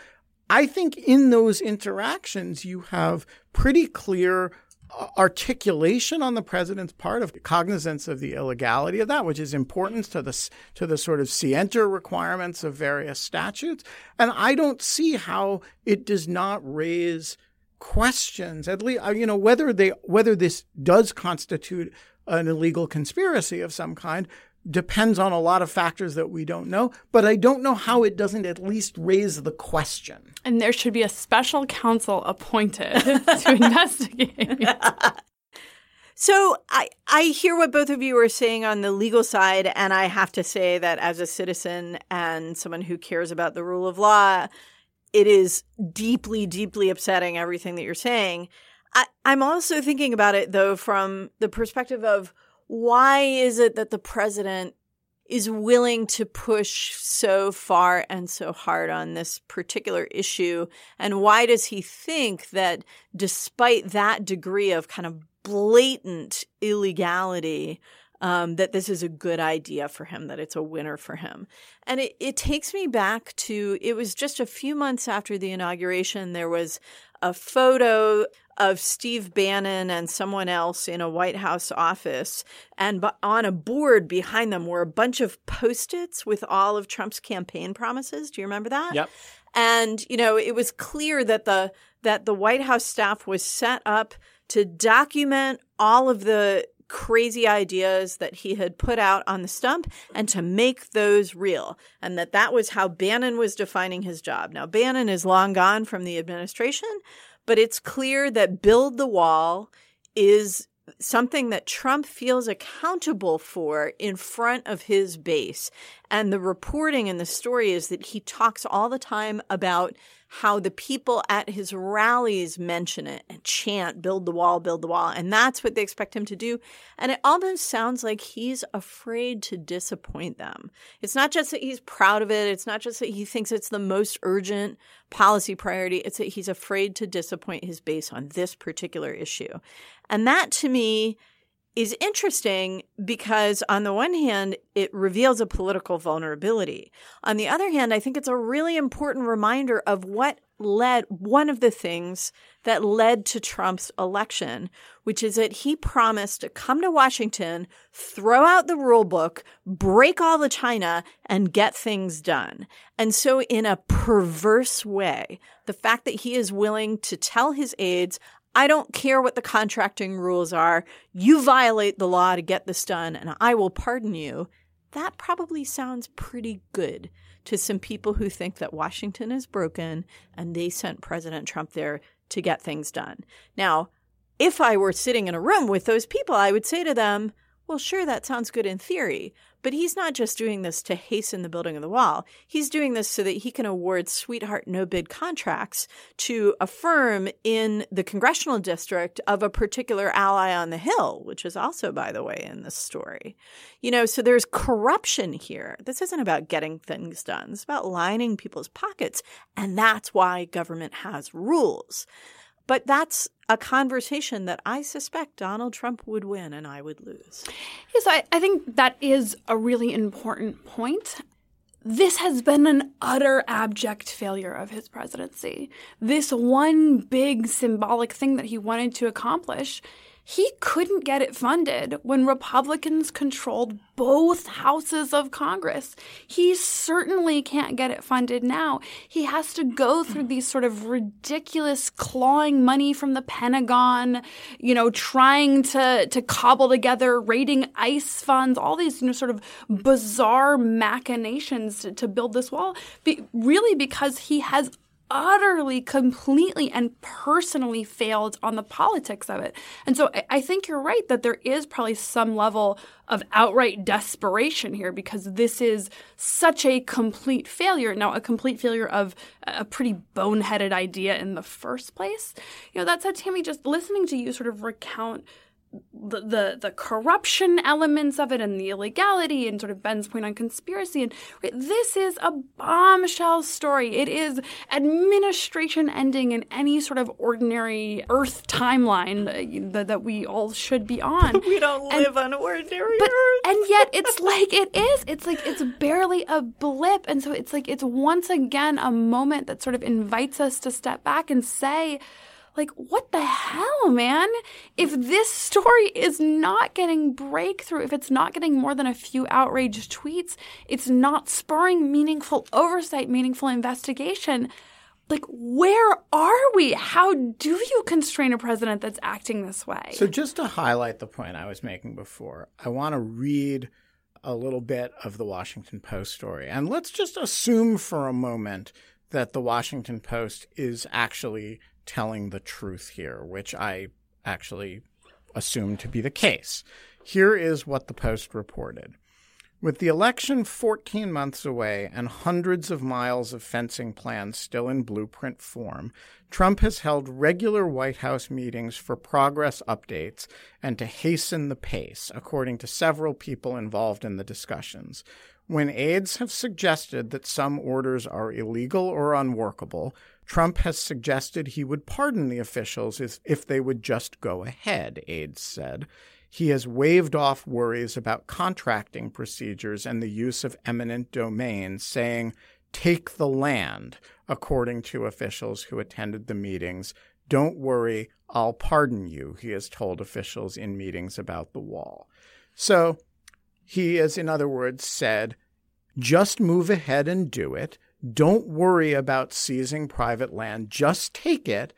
I think in those interactions, you have pretty clear uh, articulation on the president's part of cognizance of the illegality of that, which is important to the to the sort of scienter requirements of various statutes. And I don't see how it does not raise questions, at least you know whether they whether this does constitute an illegal conspiracy of some kind depends on a lot of factors that we don't know, but I don't know how it doesn't at least raise the question. And there should be a special counsel appointed [laughs] to investigate. [laughs] So I, I hear what both of you are saying on the legal side, and I have to say that as a citizen and someone who cares about the rule of law, it is deeply, deeply upsetting everything that you're saying. I, I'm also thinking about it though from the perspective of why is it that the president is willing to push so far and so hard on this particular issue? And why does he think that despite that degree of kind of blatant illegality, um, that this is a good idea for him, that it's a winner for him. And it, it takes me back to it was just a few months after the inauguration, there was a photo of Steve Bannon and someone else in a White House office. And on a board behind them were a bunch of post its with all of Trump's campaign promises. Do you remember that? Yep. And, you know, it was clear that the that the White House staff was set up to document all of the crazy ideas that he had put out on the stump and to make those real and that that was how Bannon was defining his job. Now Bannon is long gone from the administration, but it's clear that build the wall is something that Trump feels accountable for in front of his base. And the reporting and the story is that he talks all the time about how the people at his rallies mention it and chant, build the wall, build the wall. And that's what they expect him to do. And it almost sounds like he's afraid to disappoint them. It's not just that he's proud of it, it's not just that he thinks it's the most urgent policy priority, it's that he's afraid to disappoint his base on this particular issue. And that to me, is interesting because, on the one hand, it reveals a political vulnerability. On the other hand, I think it's a really important reminder of what led one of the things that led to Trump's election, which is that he promised to come to Washington, throw out the rule book, break all the China, and get things done. And so, in a perverse way, the fact that he is willing to tell his aides, I don't care what the contracting rules are. You violate the law to get this done, and I will pardon you. That probably sounds pretty good to some people who think that Washington is broken and they sent President Trump there to get things done. Now, if I were sitting in a room with those people, I would say to them, well, sure, that sounds good in theory, but he's not just doing this to hasten the building of the wall. He's doing this so that he can award sweetheart no bid contracts to a firm in the congressional district of a particular ally on the Hill, which is also, by the way, in this story. You know, so there's corruption here. This isn't about getting things done, it's about lining people's pockets. And that's why government has rules. But that's a conversation that I suspect Donald Trump would win and I would lose. Yes, I, I think that is a really important point. This has been an utter abject failure of his presidency. This one big symbolic thing that he wanted to accomplish he couldn't get it funded when Republicans controlled both houses of Congress. He certainly can't get it funded now. He has to go through these sort of ridiculous clawing money from the Pentagon, you know, trying to to cobble together raiding ICE funds, all these you know sort of bizarre machinations to, to build this wall. Be, really because he has utterly, completely, and personally failed on the politics of it. And so I think you're right that there is probably some level of outright desperation here because this is such a complete failure. Now, a complete failure of a pretty boneheaded idea in the first place. You know, that said, Tammy, just listening to you sort of recount the, the the corruption elements of it and the illegality and sort of Ben's point on conspiracy and right, this is a bombshell story. It is administration ending in any sort of ordinary Earth timeline that, that we all should be [laughs] on. we don't and, live on ordinary but, Earth, and yet [laughs] it's like it is. It's like it's barely a blip, and so it's like it's once again a moment that sort of invites us to step back and say like, what the hell, man? If this story is not getting breakthrough, if it's not getting more than a few outraged tweets, it's not spurring meaningful oversight, meaningful investigation. like where are we? How do you constrain a president that's acting this way? So just to highlight the point I was making before, I want to read a little bit of the Washington Post story. And let's just assume for a moment that the Washington Post is actually telling the truth here, which I actually assume to be the case. Here is what the Post reported. With the election 14 months away and hundreds of miles of fencing plans still in blueprint form, Trump has held regular White House meetings for progress updates and to hasten the pace, according to several people involved in the discussions. When aides have suggested that some orders are illegal or unworkable, Trump has suggested he would pardon the officials if, if they would just go ahead, aides said. He has waved off worries about contracting procedures and the use of eminent domain, saying, Take the land, according to officials who attended the meetings. Don't worry, I'll pardon you, he has told officials in meetings about the wall. So he has, in other words, said, just move ahead and do it. Don't worry about seizing private land. Just take it,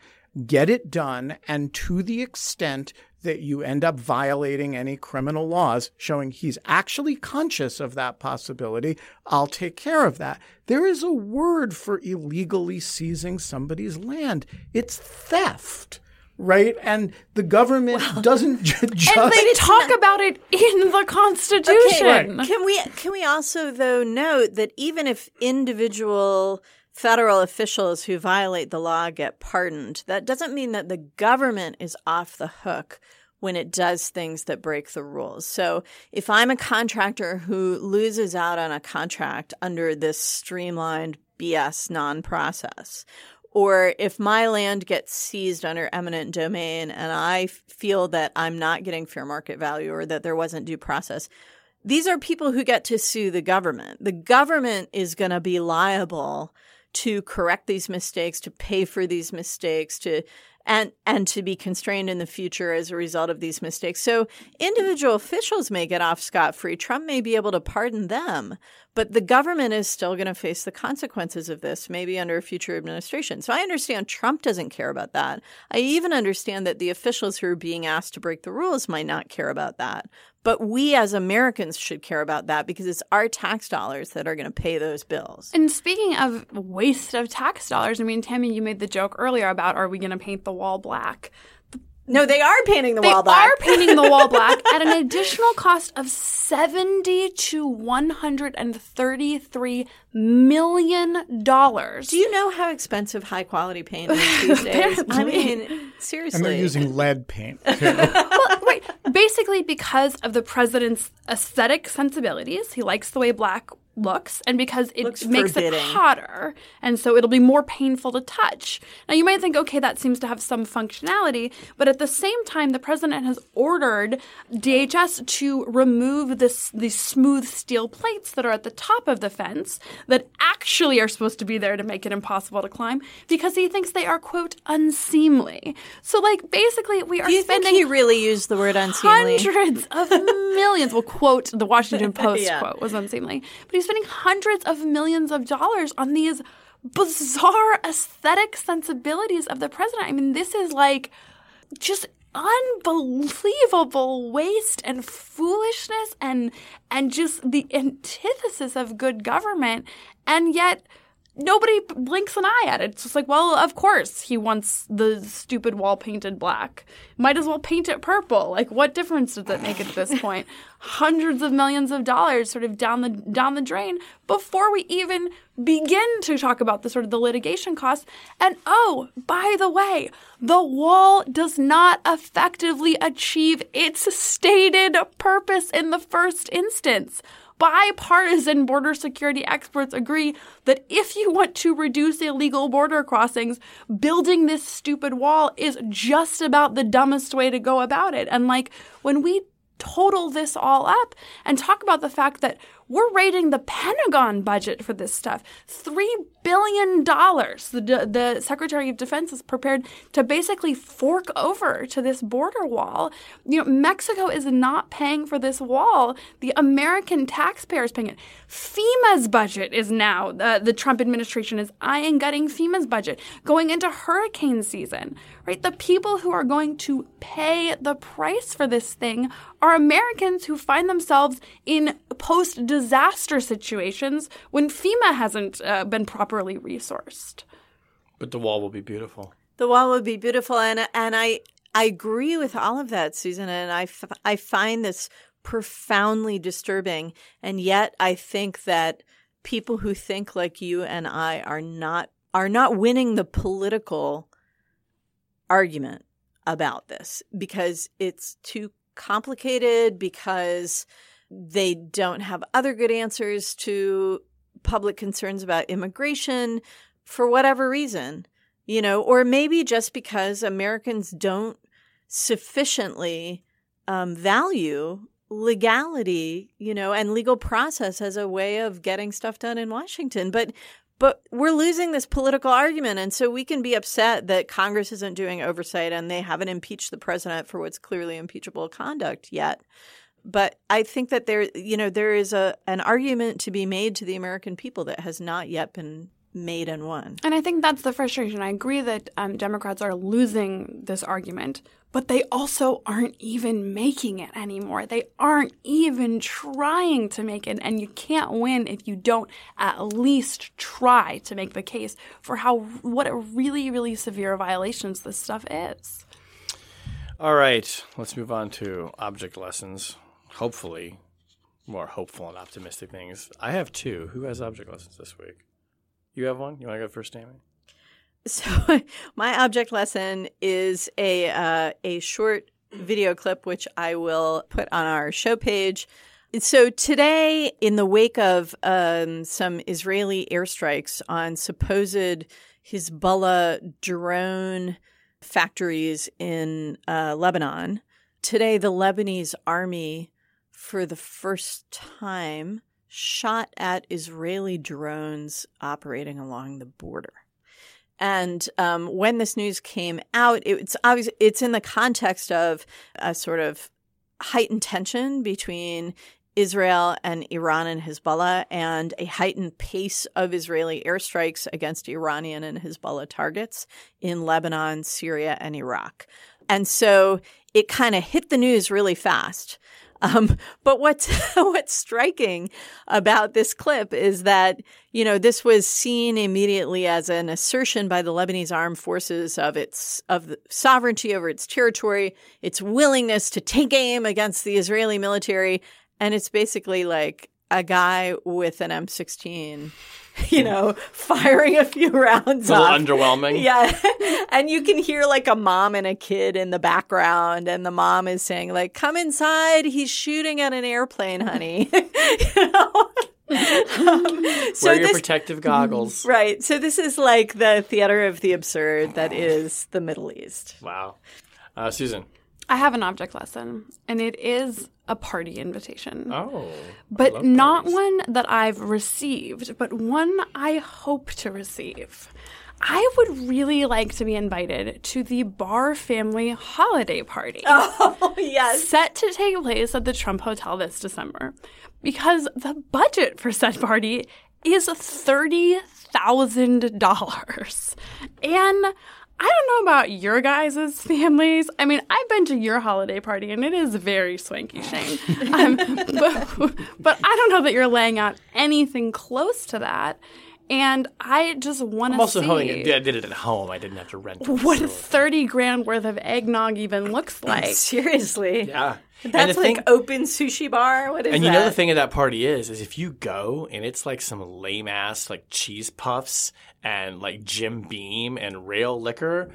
get it done, and to the extent that you end up violating any criminal laws, showing he's actually conscious of that possibility, I'll take care of that. There is a word for illegally seizing somebody's land it's theft. Right, and the government well, doesn't ju- just. And they talk not... about it in the Constitution. Okay, right. Can we can we also though note that even if individual federal officials who violate the law get pardoned, that doesn't mean that the government is off the hook when it does things that break the rules. So if I'm a contractor who loses out on a contract under this streamlined BS non process, or if my land gets seized under eminent domain and I feel that I'm not getting fair market value or that there wasn't due process, these are people who get to sue the government. The government is going to be liable to correct these mistakes, to pay for these mistakes, to and and to be constrained in the future as a result of these mistakes. So individual officials may get off scot free. Trump may be able to pardon them, but the government is still going to face the consequences of this, maybe under a future administration. So I understand Trump doesn't care about that. I even understand that the officials who are being asked to break the rules might not care about that. But we as Americans should care about that because it's our tax dollars that are going to pay those bills. And speaking of waste of tax dollars, I mean, Tammy, you made the joke earlier about are we going to paint the wall black? No, they are painting the they wall black. They are painting the wall black [laughs] at an additional cost of seventy to one hundred and thirty-three million dollars. Do you know how expensive high quality paint is [laughs] these days? I mean, seriously. And they're using lead paint. [laughs] well, wait, basically because of the president's aesthetic sensibilities, he likes the way black looks and because it looks makes forbidding. it hotter and so it'll be more painful to touch. Now you might think okay that seems to have some functionality but at the same time the president has ordered DHS to remove this these smooth steel plates that are at the top of the fence that actually are supposed to be there to make it impossible to climb because he thinks they are quote unseemly. So like basically we are Do you spending think he really used the word unseemly hundreds of [laughs] millions well quote the Washington [laughs] Post yeah. quote was unseemly but spending hundreds of millions of dollars on these bizarre aesthetic sensibilities of the president. I mean, this is like just unbelievable waste and foolishness and and just the antithesis of good government and yet nobody blinks an eye at it. It's just like, well, of course he wants the stupid wall painted black. Might as well paint it purple. Like, what difference does it make at this point? [laughs] Hundreds of millions of dollars sort of down the down the drain before we even begin to talk about the sort of the litigation costs. And oh, by the way, the wall does not effectively achieve its stated purpose in the first instance bipartisan border security experts agree that if you want to reduce illegal border crossings, building this stupid wall is just about the dumbest way to go about it. And like when we total this all up and talk about the fact that We're raiding the Pentagon budget for this stuff. Three billion dollars. The the Secretary of Defense is prepared to basically fork over to this border wall. You know, Mexico is not paying for this wall. The American taxpayer is paying it. FEMA's budget is now uh, the Trump administration is eyeing gutting FEMA's budget going into hurricane season. Right, the people who are going to pay the price for this thing are Americans who find themselves in post disaster situations when FEMA hasn't uh, been properly resourced. But the wall will be beautiful. The wall would be beautiful, and and I I agree with all of that, Susan, and I, f- I find this profoundly disturbing, and yet I think that people who think like you and I are not are not winning the political argument about this because it's too complicated because they don't have other good answers to public concerns about immigration for whatever reason, you know, or maybe just because Americans don't sufficiently um, value legality, you know, and legal process as a way of getting stuff done in Washington. But but we're losing this political argument. And so we can be upset that Congress isn't doing oversight and they haven't impeached the president for what's clearly impeachable conduct yet. But I think that there, you know, there is a an argument to be made to the American people that has not yet been made and won. And I think that's the frustration. I agree that um, Democrats are losing this argument, but they also aren't even making it anymore. They aren't even trying to make it. And you can't win if you don't at least try to make the case for how, what a really, really severe violations this stuff is. All right, let's move on to object lessons. Hopefully, more hopeful and optimistic things. I have two. Who has object lessons this week? You have one? You want to go first, Amy? So [laughs] my object lesson is a uh, a short video clip which I will put on our show page. So today, in the wake of um, some Israeli airstrikes on supposed Hezbollah drone factories in uh, Lebanon, today the Lebanese army, for the first time, shot at Israeli drones operating along the border. And um, when this news came out, it's obvious it's in the context of a sort of heightened tension between Israel and Iran and Hezbollah, and a heightened pace of Israeli airstrikes against Iranian and Hezbollah targets in Lebanon, Syria, and Iraq. And so it kind of hit the news really fast. Um, but what's [laughs] what's striking about this clip is that you know this was seen immediately as an assertion by the Lebanese armed forces of its of sovereignty over its territory, its willingness to take aim against the Israeli military, and it's basically like a guy with an M16 [laughs] you know, firing a few [laughs] rounds. A little off. underwhelming. [laughs] Yeah. and you can hear like a mom and a kid in the background, and the mom is saying, like, come inside. He's shooting at an airplane, honey. you know? Um, so Wear your this, protective goggles. right. So this is like the theater of the absurd that is the Middle East. Wow. Uh, Susan. I have an object lesson, and it is a party invitation. Oh. But not parties. one that I've received, but one I hope to receive. I would really like to be invited to the Barr family holiday party. [laughs] Oh, yes. Set to take place at the Trump Hotel this December. Because the budget for said party is $30,000. And I don't know about your guys' [laughs] families. I mean, I've been to your holiday party and it is very swanky, [laughs] Shane. Um, but, but I don't know that you're laying out anything close to that. And I just want to. I'm also see holding it. I did it at home. I didn't have to rent. what facility. 30 grand worth of eggnog even looks [laughs] like. Seriously. Yeah. That's like thing, open sushi bar. What is and that? you know the thing at that party is, is if you go and it's like some lame ass like cheese puffs and like Jim Beam and rail liquor.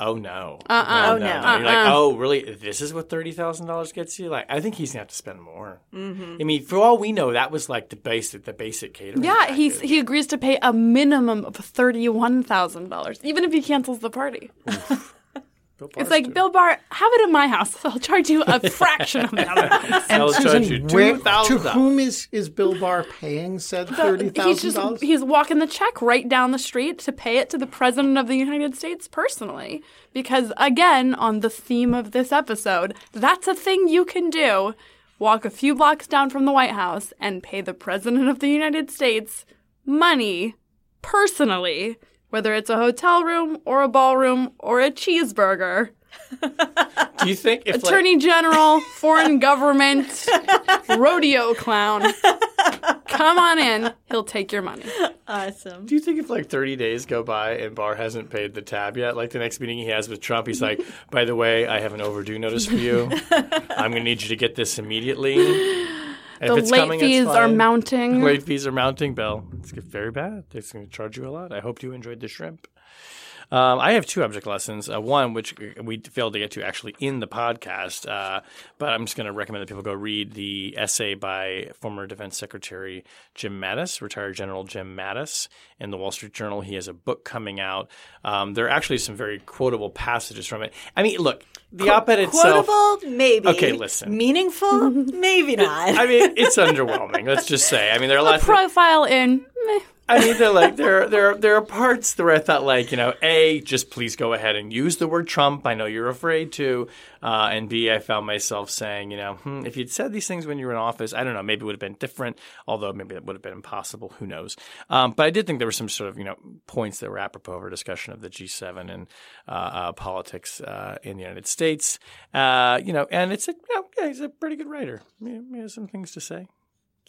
Oh no! Uh-uh. Oh, no. You're like, oh really? This is what thirty thousand dollars gets you? Like, I think he's gonna have to spend more. Mm-hmm. I mean, for all we know, that was like the basic, the basic catering. Yeah, he's he agrees to pay a minimum of thirty-one thousand dollars, even if he cancels the party. [laughs] Bill Barr's It's like doing- Bill Barr, have it in my house. [laughs] I'll charge you a [laughs] fraction of that. other [laughs] house. I'll charge you where- to whom is, is Bill Barr paying said thirty He's dollars? he's walking the check right down the street to pay it to the president of the United States personally. Because again, on the theme of this episode, that's a thing you can do. Walk a few blocks down from the White House and pay the president of the United States money personally, whether it's a hotel room or a ballroom or a cheeseburger. Do you think if like, Attorney General, foreign government, rodeo clown. Come on in. He'll take your money. Awesome. Do you think if like 30 days go by and Barr hasn't paid the tab yet, like the next meeting he has with Trump, he's like, by the way, I have an overdue notice for you. [laughs] I'm going to need you to get this immediately. The late coming, fees are mounting. Late fees are mounting, Bill. It's very bad. It's going to charge you a lot. I hope you enjoyed the shrimp. Um, I have two object lessons. Uh, one, which we failed to get to actually in the podcast, uh, but I'm just going to recommend that people go read the essay by former Defense Secretary Jim Mattis, retired General Jim Mattis, in the Wall Street Journal. He has a book coming out. Um, there are actually some very quotable passages from it. I mean, look, the op-ed itself. Quotable, maybe. Okay, listen. Meaningful, [laughs] maybe not. I mean, it's underwhelming. Let's just say. I mean, there are a lots. of, profile in. Meh. I mean, they're like there. are- There, there are parts where I thought, like, you know, a just please go ahead and use the word Trump. I know you're afraid to, uh, and b I found myself saying, you know, hmm, if you'd said these things when you were in office, I don't know, maybe it would have been different. Although maybe that would have been impossible. Who knows? Um, but I did think there were some sort of you know points that were apropos of our discussion of the G7 and uh, uh, politics uh, in the United States. Uh, you know, and it's a, you know, yeah, he's a pretty good writer. He has some things to say.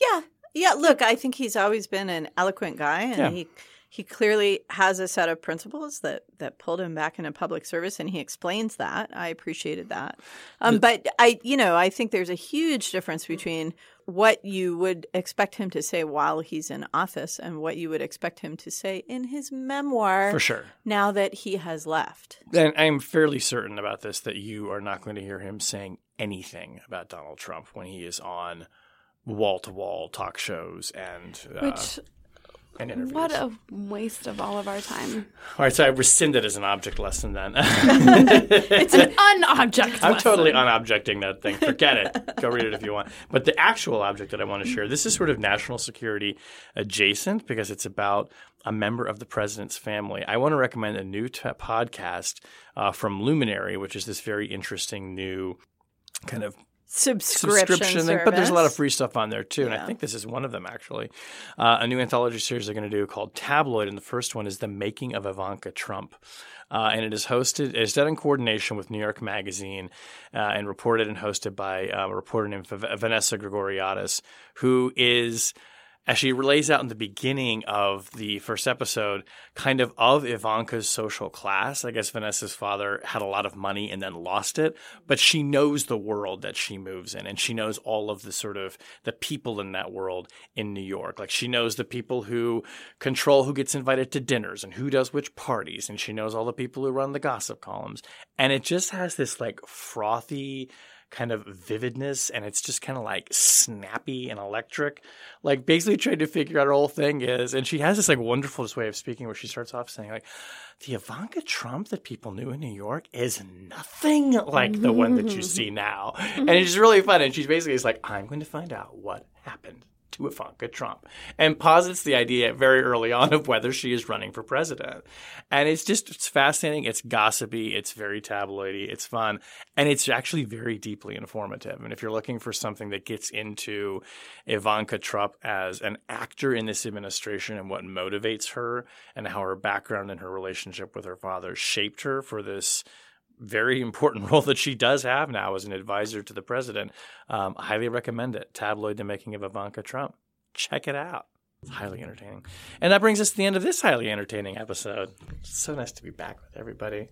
Yeah. Yeah, look, I think he's always been an eloquent guy and Yeah. he he clearly has a set of principles that that pulled him back into public service and he explains that. I appreciated that. Um, but I you know, I think there's a huge difference between what you would expect him to say while he's in office and what you would expect him to say in his memoir For sure. now that he has left. And I'm fairly certain about this that you are not going to hear him saying anything about Donald Trump when he is on wall to wall talk shows and uh, Which, and interviews. what a waste of all of our time. All right, so I rescind it as an object lesson then. [laughs] It's an unobject I'm lesson. totally unobjecting that thing. Forget it. Go read it if you want. But the actual object that I want to share, this is sort of national security adjacent because it's about a member of the president's family. I want to recommend a new t- podcast uh, from Luminary, which is this very interesting new kind of Subscription, subscription thing, but there's a lot of free stuff on there too, and I think this is one of them actually. Uh, a new anthology series they're going to do called Tabloid, and the first one is the making of Ivanka Trump, uh, and it is hosted. It's done in coordination with New York Magazine, uh, and reported and hosted by uh, a reporter named V- Vanessa Grigoriadis, who is as she lays out in the beginning of the first episode, kind of of Ivanka's social class. I guess Vanessa's father had a lot of money and then lost it, but she knows the world that she moves in, and she knows all of the sort of the people in that world in New York. Like she knows the people who control who gets invited to dinners and who does which parties, and she knows all the people who run the gossip columns, and it just has this like frothy kind of vividness and it's just kind of like snappy and electric. Like basically trying to figure out her whole thing is and she has this like wonderfulest way of speaking where she starts off saying like the Ivanka Trump that people knew in New York is nothing like the one that you [laughs] see now. And it's really fun and she's basically just like I'm going to find out what happened to Ivanka Trump and posits the idea very early on of whether she is running for president. And it's just, it's fascinating. It's gossipy. It's very tabloidy. It's fun. And it's actually very deeply informative. And if you're looking for something that gets into Ivanka Trump as an actor in this administration and what motivates her and how her background and her relationship with her father shaped her for this very [laughs] important role that she does have now as an advisor to the president. Um, highly recommend it. Tabloid: The Making of Ivanka Trump. Check it out. It's highly entertaining. And that brings us to the end of this highly entertaining episode. It's so nice to be back with everybody.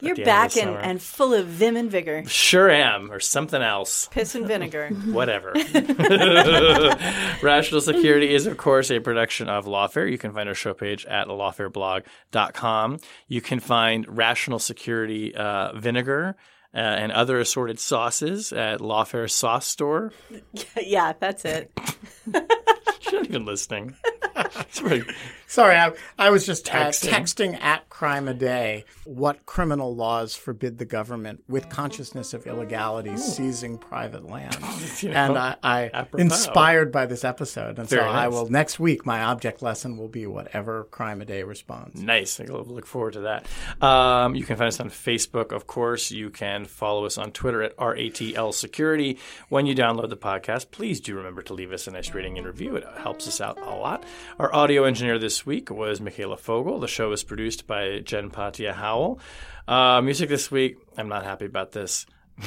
You're the end of back and, and full of vim and vigor. Sure am, or something else. Piss and vinegar. [laughs] Whatever. [laughs] Rational Security is, of course, a production of Lawfare. You can find our show page at lawfareblog.com. You can find Rational Security uh, vinegar uh, and other assorted sauces at Lawfare Sauce Store. [laughs] yeah, that's it. [laughs] She's not even listening. [laughs] Pretty- Sorry, I, I was just uh, Texting. texting at crime a day, what criminal laws forbid the government, with consciousness of illegality, seizing private land. You know, and I, I inspired by this episode, and Very so I will next week. My object lesson will be whatever crime a day responds. Nice. I look forward to that. Um, you can find us on Facebook, of course. You can follow us on Twitter at RATL Security. When you download the podcast, please do remember to leave us a nice rating and review. It helps us out a lot. Our audio engineer this week was Michaela Fogel. The show is produced by Jen Patja Howell. Uh, music this week, I'm not happy about this. [laughs]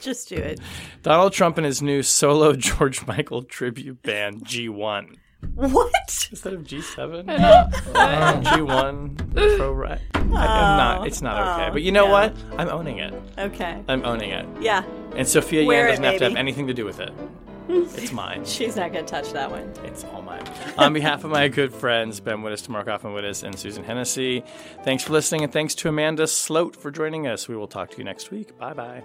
Just do it. Donald Trump and his new solo [laughs] George Michael tribute band, G1. What? Instead of G7? Uh, G1 Pro Right. I'm not. It's not okay. But you know no. what? I'm owning it. Okay. I'm owning it. Yeah. And Sophia Wear Yan doesn't have to have baby. anything to do with it. [laughs] It's mine. She's not going to touch that one. It's all mine. On behalf of my good friends Ben Wittes, Tamara Cofman Wittes, and Susan Hennessey, thanks for listening, and thanks to Amanda Sloat for joining us. We will talk to you next week. Bye bye.